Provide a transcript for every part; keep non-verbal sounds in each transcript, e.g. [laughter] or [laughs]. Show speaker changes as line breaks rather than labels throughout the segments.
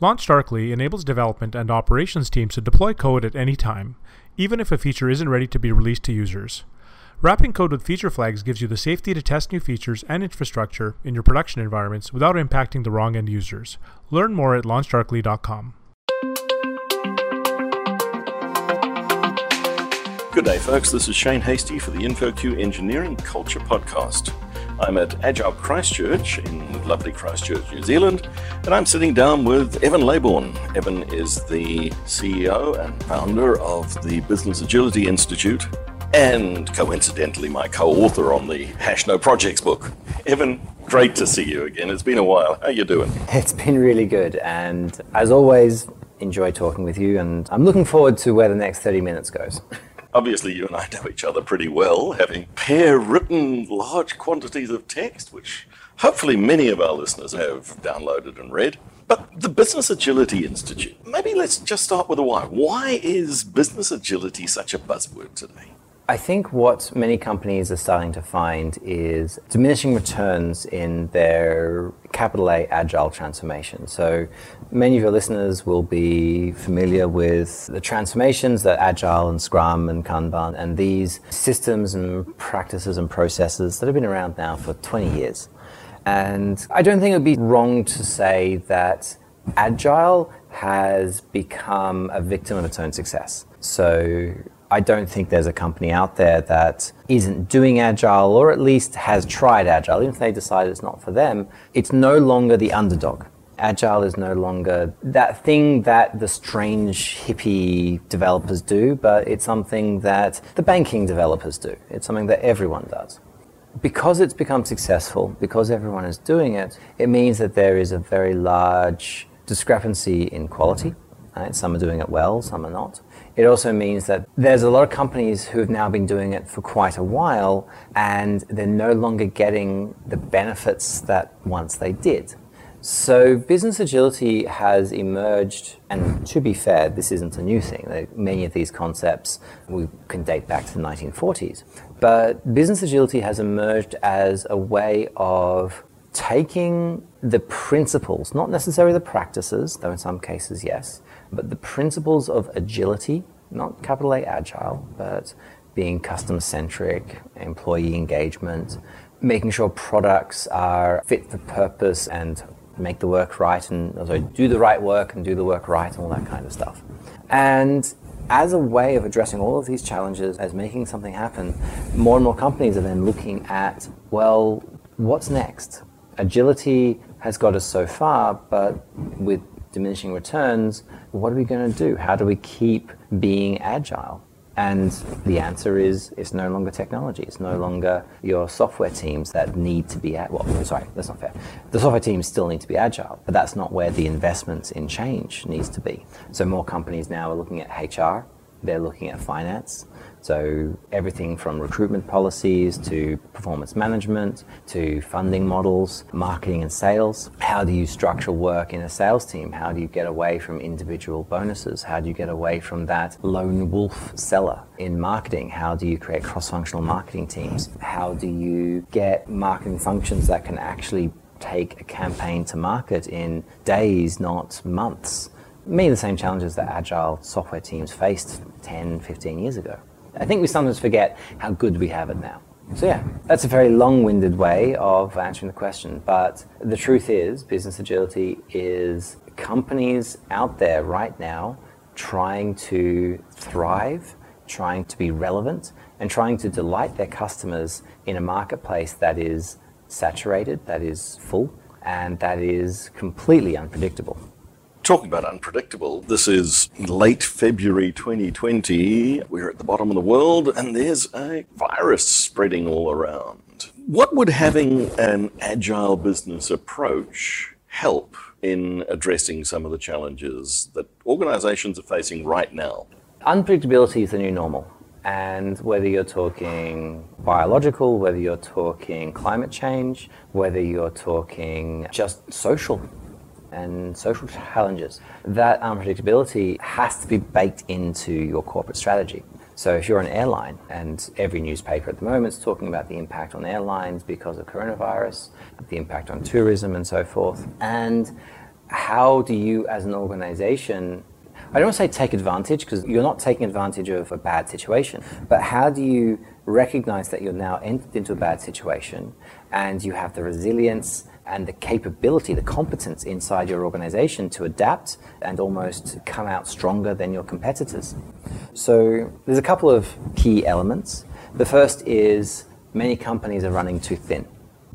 LaunchDarkly enables development and operations teams to deploy code at any time, even if a feature isn't ready to be released to users. Wrapping code with feature flags gives you the safety to test new features and infrastructure in your production environments without impacting the wrong end users. Learn more at launchdarkly.com.
Good day, folks. This is Shane Hastie for the InfoQ Engineering Culture Podcast. I'm at Agile Christchurch in lovely Christchurch, New Zealand, and I'm sitting down with Evan Leybourne. Evan is the CEO and founder of the Business Agility Institute and coincidentally my co-author on the Hash No Projects book. Evan, great to see you again. It's been a while. How you doing? [laughs]
It's been really good, and as always, enjoy talking with you. And I'm looking forward to where the next 30 minutes goes. [laughs]
Obviously, you and I know each other pretty well, having pair written large quantities of text, which hopefully many of our listeners have downloaded and read. But the Business Agility Institute, maybe let's just start with a why. Why is business agility such a buzzword today?
I think what many companies are starting to find is diminishing returns in their capital A agile transformation. So many of your listeners will be familiar with the transformations that agile and scrum and kanban and these systems and practices and processes that have been around now for 20 years. And I don't think it would be wrong to say that agile has become a victim of its own success. So I don't think there's a company out there that isn't doing agile or at least has tried agile. Even if they decide it's not for them, it's no longer the underdog. Agile is no longer that thing that the strange hippie developers do, but it's something that the banking developers do. It's something that everyone does. Because it's become successful, because everyone is doing it, it means that there is a very large discrepancy in quality. Right? Some are doing it well, some are not. It also means that there's a lot of companies who have now been doing it for quite a while and they're no longer getting the benefits that once they did. So, business agility has emerged, and to be fair, this isn't a new thing. Many of these concepts we can date back to the 1940s. But business agility has emerged as a way of taking the principles, not necessarily the practices, though in some cases, yes, but the principles of agility, not capital A agile, but being customer centric, employee engagement, making sure products are fit for purpose and make the work right and oh, also do the right work and do the work right and all that kind of stuff. And as a way of addressing all of these challenges, as making something happen, more and more companies are then looking at, well, what's next? Agility has got us so far, but with diminishing returns, what are we going to do? How do we keep being agile? And the answer is it's no longer technology. It's no longer your software teams that need to be at well, sorry, that's not fair. The software teams still need to be agile, but that's not where the investments in change needs to be. So more companies now are looking at HR, they're looking at finance, so everything from recruitment policies to performance management to funding models, marketing and sales. How do you structure work in a sales team? How do you get away from individual bonuses? How do you get away from that lone wolf seller in marketing? How do you create cross-functional marketing teams? How do you get marketing functions that can actually take a campaign to market in days, not months? Many of the same challenges that agile software teams faced 10, 15 years ago. I think we sometimes forget how good we have it now. So, yeah, that's a very long winded way of answering the question. But the truth is, business agility is companies out there right now trying to thrive, trying to be relevant, and trying to delight their customers in a marketplace that is saturated, that is full, and that is completely unpredictable.
Talking about unpredictable, this is late February 2020. We're at the bottom of the world and there's a virus spreading all around. What would having an agile business approach help in addressing some of the challenges that organizations are facing right now?
Unpredictability is the new normal. And whether you're talking biological, whether you're talking climate change, whether you're talking just social and social challenges, that um, unpredictability has to be baked into your corporate strategy. So if you're an airline, and every newspaper at the moment is talking about the impact on airlines because of coronavirus, the impact on tourism and so forth, and how do you, as an organization, I don't want to say take advantage because you're not taking advantage of a bad situation, but how do you recognize that you're now entered into a bad situation and you have the resilience and the capability, the competence inside your organization to adapt and almost come out stronger than your competitors? So there's a couple of key elements. The first is many companies are running too thin.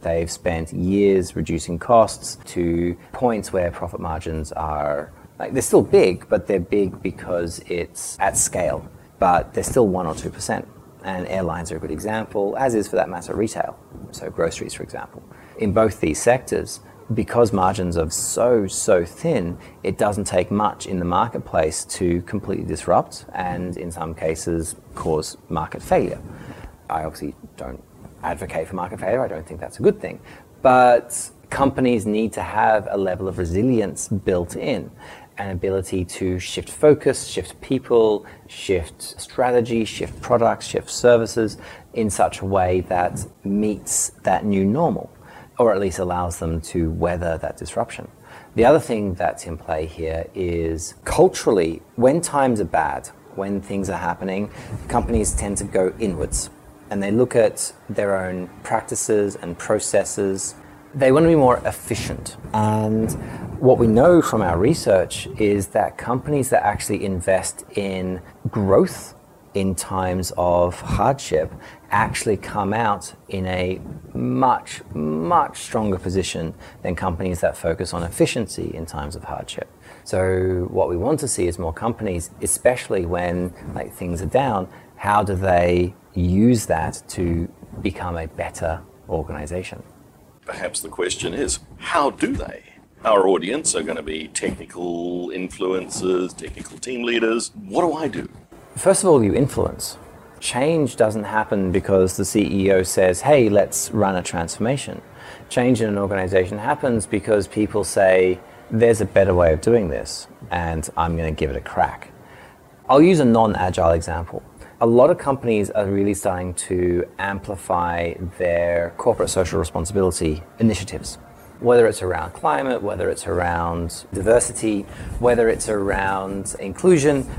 They've spent years reducing costs to points where profit margins are like they're still big, but they're big because it's at scale. But they're still one or two percent. And airlines are a good example, as is for that matter retail. So groceries, for example. In both these sectors, because margins are so so thin, it doesn't take much in the marketplace to completely disrupt and in some cases cause market failure. I obviously don't advocate for market failure. I don't think that's a good thing. But companies need to have a level of resilience built in an ability to shift focus, shift people, shift strategy, shift products, shift services in such a way that meets that new normal, or at least allows them to weather that disruption. The other thing that's in play here is culturally, when times are bad, when things are happening, companies tend to go inwards and they look at their own practices and processes. They want to be more efficient. And what we know from our research is that companies that actually invest in growth in times of hardship actually come out in a much, much stronger position than companies that focus on efficiency in times of hardship. So what we want to see is more companies, especially when like things are down, how do they use that to become a better organization.
Perhaps the question is how do they? Our audience are going to be technical influencers, technical team leaders. What do I do?
First of all, you influence. Change doesn't happen because the CEO says, hey, let's run a transformation. Change in an organization happens because people say, there's a better way of doing this, and I'm going to give it a crack. I'll use a non agile example a lot of companies are really starting to amplify their corporate social responsibility initiatives. Whether it's around climate, whether it's around diversity, whether it's around inclusion,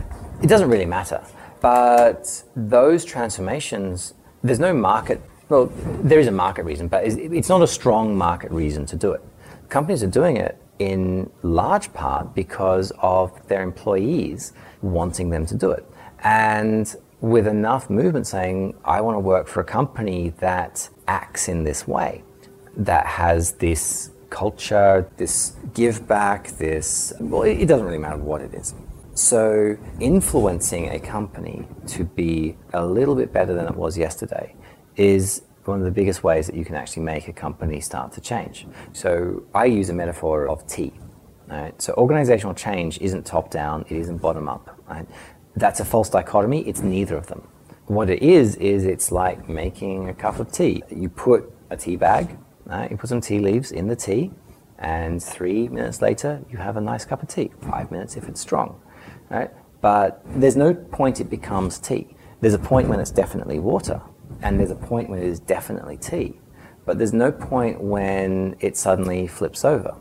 it doesn't really matter. But those transformations, there's no market, well, there is a market reason, but it's not a strong market reason to do it. Companies are doing it in large part because of their employees wanting them to do it. And with enough movement saying, I want to work for a company that acts in this way, that has this culture, this give back, this, well, it doesn't really matter what it is. So, influencing a company to be a little bit better than it was yesterday is one of the biggest ways that you can actually make a company start to change. So, I use a metaphor of tea. Right? So, organizational change isn't top down, it isn't bottom up. Right? that's a false dichotomy. It's neither of them. What it is, is it's like making a cup of tea. You put a tea bag, uh, you put some tea leaves in the tea, and three minutes later, you have a nice cup of tea. Five minutes if it's strong. Right? But there's no point it becomes tea. There's a point when it's definitely water, and there's a point when it is definitely tea. But there's no point when it suddenly flips over.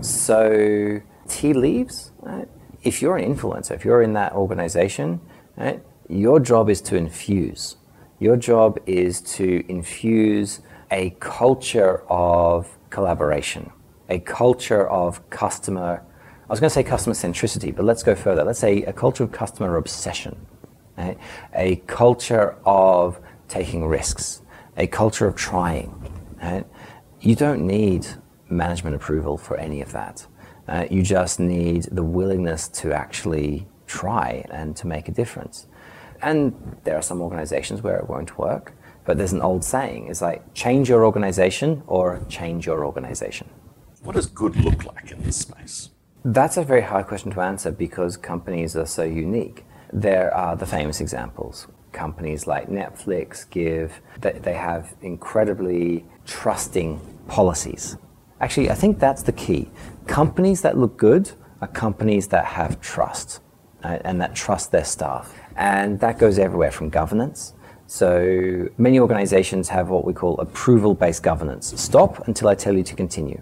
So, tea leaves, right? if you're an influencer, if you're in that organization, right, your job is to infuse. Your job is to infuse a culture of collaboration, a culture of customer. I was going to say customer centricity, but let's go further. Let's say a culture of customer obsession, right? a culture of taking risks, a culture of trying. Right? You don't need management approval for any of that. Uh, you just need the willingness to actually try and to make a difference. And there are some organizations where it won't work, but there's an old saying it's like change your organization or change your organization.
What does good look like in this space?
That's a very hard question to answer because companies are so unique. There are the famous examples. Companies like Netflix give, they have incredibly trusting policies Actually, I think that's the key. Companies that look good are companies that have trust and that trust their staff. And that goes everywhere from governance. So many organizations have what we call approval based governance. Stop until I tell you to continue.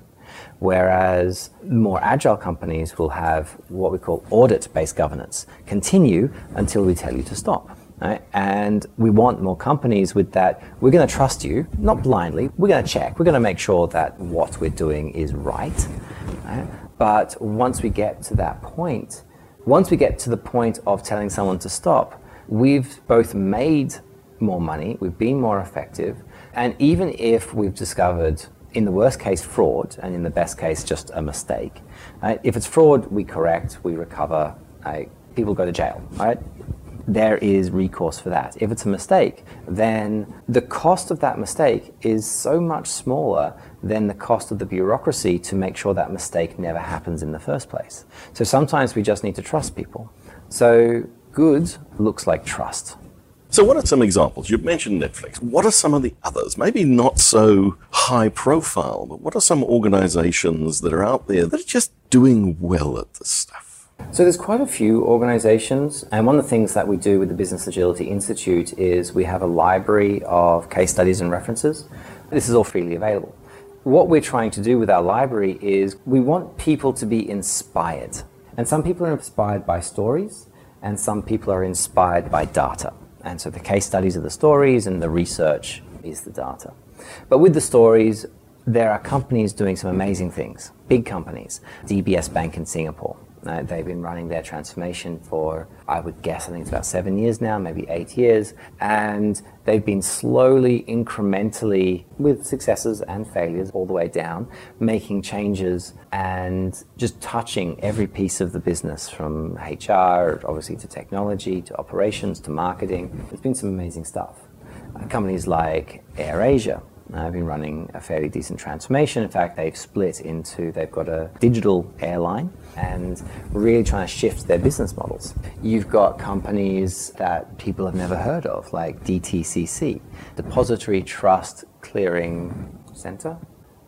Whereas more agile companies will have what we call audit based governance continue until we tell you to stop. Right? And we want more companies with that. We're going to trust you, not blindly. We're going to check. We're going to make sure that what we're doing is right. right? But once we get to that point, once we get to the point of telling someone to stop, we've both made more money, we've been more effective, and even if we've discovered, in the worst case, fraud, and in the best case, just a mistake, right? if it's fraud, we correct, we recover, right? people go to jail, right? There is recourse for that. If it's a mistake, then the cost of that mistake is so much smaller than the cost of the bureaucracy to make sure that mistake never happens in the first place. So sometimes we just need to trust people. So good looks like trust.
So, what are some examples? You've mentioned Netflix. What are some of the others? Maybe not so high profile, but what are some organizations that are out there that are just doing well at this stuff?
So, there's quite a few organizations, and one of the things that we do with the Business Agility Institute is we have a library of case studies and references. This is all freely available. What we're trying to do with our library is we want people to be inspired. And some people are inspired by stories, and some people are inspired by data. And so the case studies are the stories, and the research is the data. But with the stories, there are companies doing some amazing things, big companies. DBS Bank in Singapore, uh, they've been running their transformation for, I would guess, I think it's about seven years now, maybe eight years. And they've been slowly, incrementally, with successes and failures all the way down, making changes and just touching every piece of the business from HR, obviously, to technology, to operations, to marketing. There's been some amazing stuff. Uh, companies like AirAsia, I've been running a fairly decent transformation. In fact, they've split into, they've got a digital airline and really trying to shift their business models. You've got companies that people have never heard of, like DTCC, Depository Trust Clearing Center.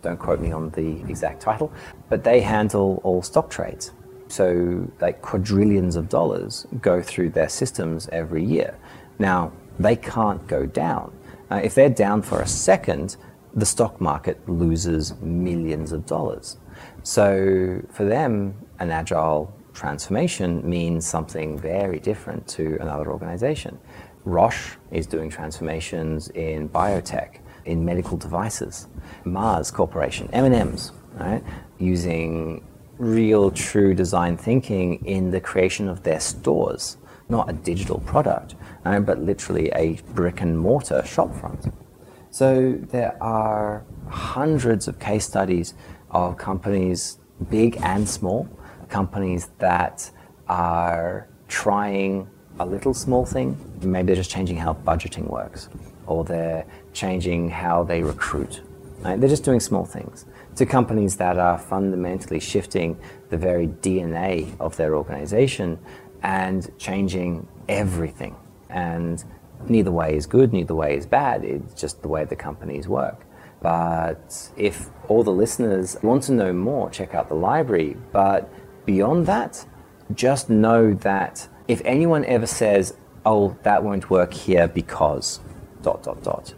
Don't quote me on the exact title, but they handle all stock trades. So, like quadrillions of dollars go through their systems every year. Now, they can't go down uh, if they're down for a second, the stock market loses millions of dollars. So for them, an agile transformation means something very different to another organization. Roche is doing transformations in biotech, in medical devices. Mars Corporation, M&M's, right, using real true design thinking in the creation of their stores, not a digital product uh, but literally a brick and mortar shopfront. So there are hundreds of case studies of companies, big and small, companies that are trying a little small thing. Maybe they're just changing how budgeting works, or they're changing how they recruit. Right? They're just doing small things. To companies that are fundamentally shifting the very DNA of their organization and changing everything and neither way is good, neither way is bad. It's just the way the companies work. But if all the listeners want to know more, check out the library. But beyond that, just know that if anyone ever says, oh, that won't work here because dot, dot, dot,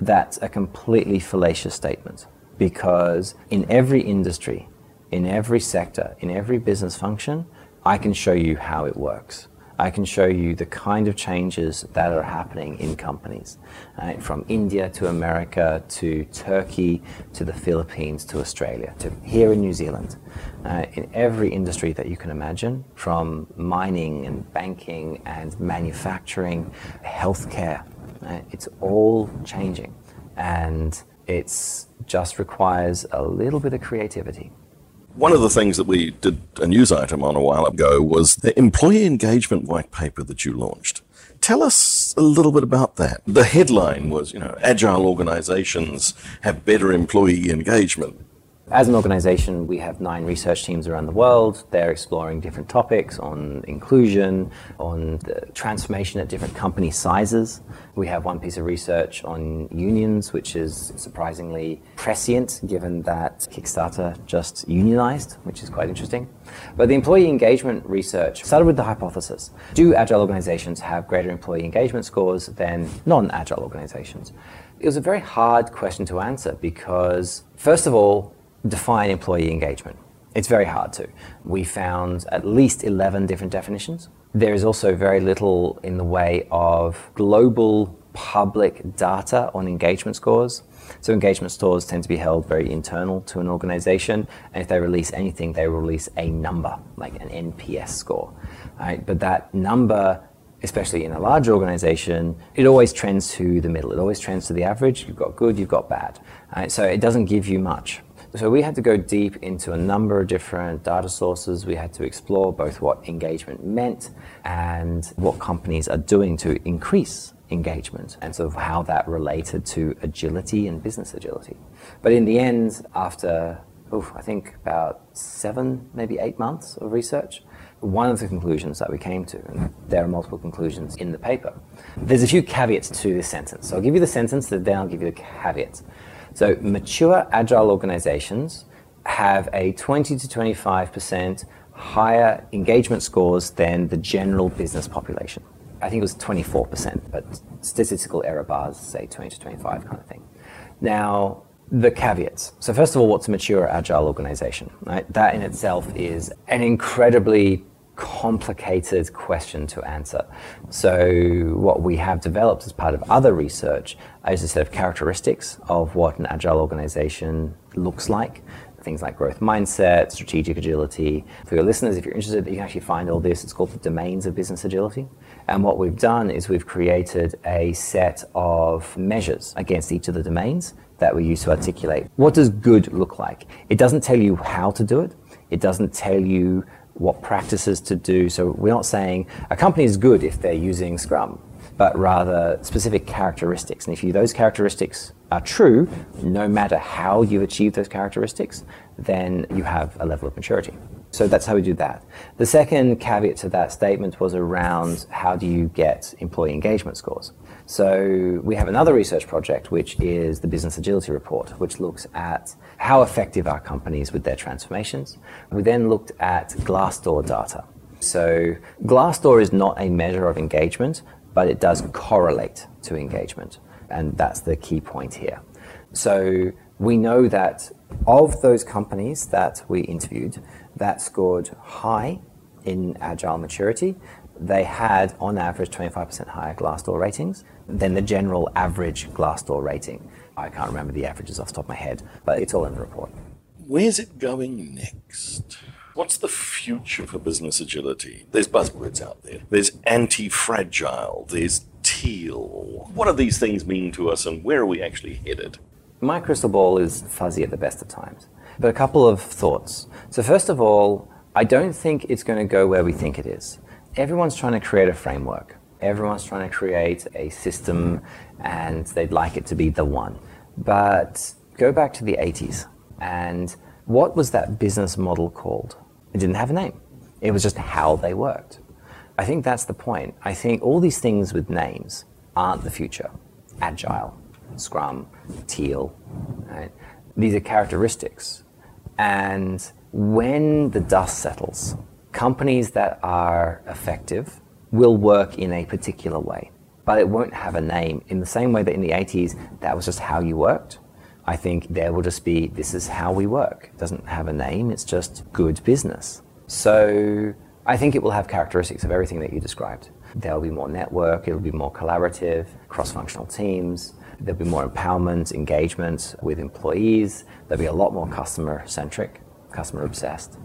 that's a completely fallacious statement. Because in every industry, in every sector, in every business function, I can show you how it works. I can show you the kind of changes that are happening in companies, uh, from India to America to Turkey to the Philippines to Australia to here in New Zealand. Uh, in every industry that you can imagine, from mining and banking and manufacturing, healthcare, uh, it's all changing. And it just requires a little bit of creativity.
One of the things that we did a news item on a while ago was the employee engagement white paper that you launched. Tell us a little bit about that. The headline was, you know, agile organizations have better employee engagement.
As an organization, we have nine research teams around the world. They're exploring different topics on inclusion, on the transformation at different company sizes. We have one piece of research on unions, which is surprisingly prescient given that Kickstarter just unionized, which is quite interesting. But the employee engagement research started with the hypothesis Do agile organizations have greater employee engagement scores than non agile organizations? It was a very hard question to answer because, first of all, define employee engagement. It's very hard to. We found at least 11 different definitions. There is also very little in the way of global public data on engagement scores. So engagement scores tend to be held very internal to an organization, and if they release anything, they release a number, like an NPS score. Right? But that number, especially in a large organization, it always trends to the middle. It always trends to the average. You've got good, you've got bad. Right? So it doesn't give you much. So we had to go deep into a number of different data sources. We had to explore both what engagement meant and what companies are doing to increase engagement and sort of how that related to agility and business agility. But in the end, after oof, I think about seven, maybe eight months of research, one of the conclusions that we came to, and there are multiple conclusions in the paper, there's a few caveats to this sentence. So I'll give you the sentence, then I'll give you the caveats. So mature agile organizations have a 20 to 25% higher engagement scores than the general business population. I think it was 24%, but statistical error bars say 20 to 25 kind of thing. Now, the caveats. So first of all, what's a mature agile organization? Right? That in itself is an incredibly complicated question to answer. So what we have developed as part of other research is a set of characteristics of what an agile organization looks like things like growth mindset, strategic agility. For your listeners, if you're interested, you can actually find all this. It's called the domains of business agility. And what we've done is we've created a set of measures against each of the domains that we use to articulate what does good look like. It doesn't tell you how to do it. It doesn't tell you what practices to do. So we're not saying a company is good if they're using Scrum, but rather specific characteristics. And if you, those characteristics are true, no matter how you achieve those characteristics, then you have a level of maturity. So that's how we do that. The second caveat to that statement was around how do you get employee engagement scores. So we have another research project, which is the Business Agility Report, which looks at how effective are companies with their transformations. We then looked at Glassdoor data. So Glassdoor is not a measure of engagement, but it does correlate to engagement. And that's the key point here. So we know that of those companies that we interviewed that scored high in agile maturity, they had on average 25% higher Glassdoor ratings than the general average Glassdoor rating. I can't remember the averages off the top of my head, but it's all in the report.
Where's it going next? What's the future for business agility? There's buzzwords out there. There's anti fragile, there's teal. What do these things mean to us and where are we actually headed?
My crystal ball is fuzzy at the best of times. But a couple of thoughts. So, first of all, I don't think it's going to go where we think it is. Everyone's trying to create a framework, everyone's trying to create a system, and they'd like it to be the one. But go back to the 80s, and what was that business model called? It didn't have a name, it was just how they worked. I think that's the point. I think all these things with names aren't the future. Agile, Scrum, Teal, right? These are characteristics. And when the dust settles, companies that are effective will work in a particular way, but it won't have a name in the same way that in the 80s, that was just how you worked. I think there will just be this is how we work. It doesn't have a name, it's just good business. So I think it will have characteristics of everything that you described. There'll be more network, it'll be more collaborative, cross functional teams, there'll be more empowerment, engagement with employees, there'll be a lot more customer centric, customer obsessed.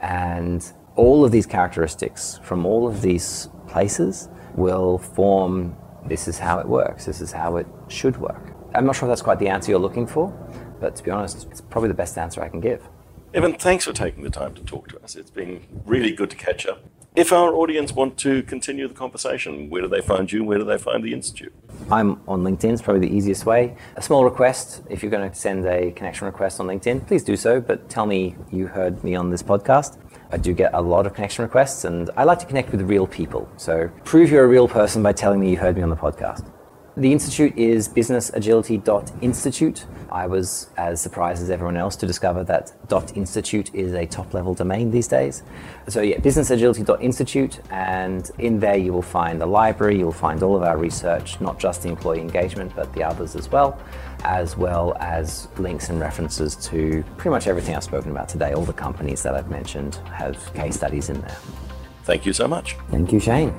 And all of these characteristics from all of these places will form this is how it works, this is how it should work. I'm not sure if that's quite the answer you're looking for, but to be honest, it's probably the best answer I can give.
Evan, thanks for taking the time to talk to us. It's been really good to catch up. If our audience want to continue the conversation, where do they find you? Where do they find the Institute?
I'm on LinkedIn, it's probably the easiest way. A small request if you're going to send a connection request on LinkedIn, please do so, but tell me you heard me on this podcast. I do get a lot of connection requests, and I like to connect with real people. So prove you're a real person by telling me you heard me on the podcast. The institute is businessagility.institute. I was as surprised as everyone else to discover that .institute is a top-level domain these days. So yeah, businessagility.institute, and in there you will find the library, you'll find all of our research, not just the employee engagement, but the others as well, as well as links and references to pretty much everything I've spoken about today. All the companies that I've mentioned have case studies in there.
Thank you so much.
Thank you, Shane.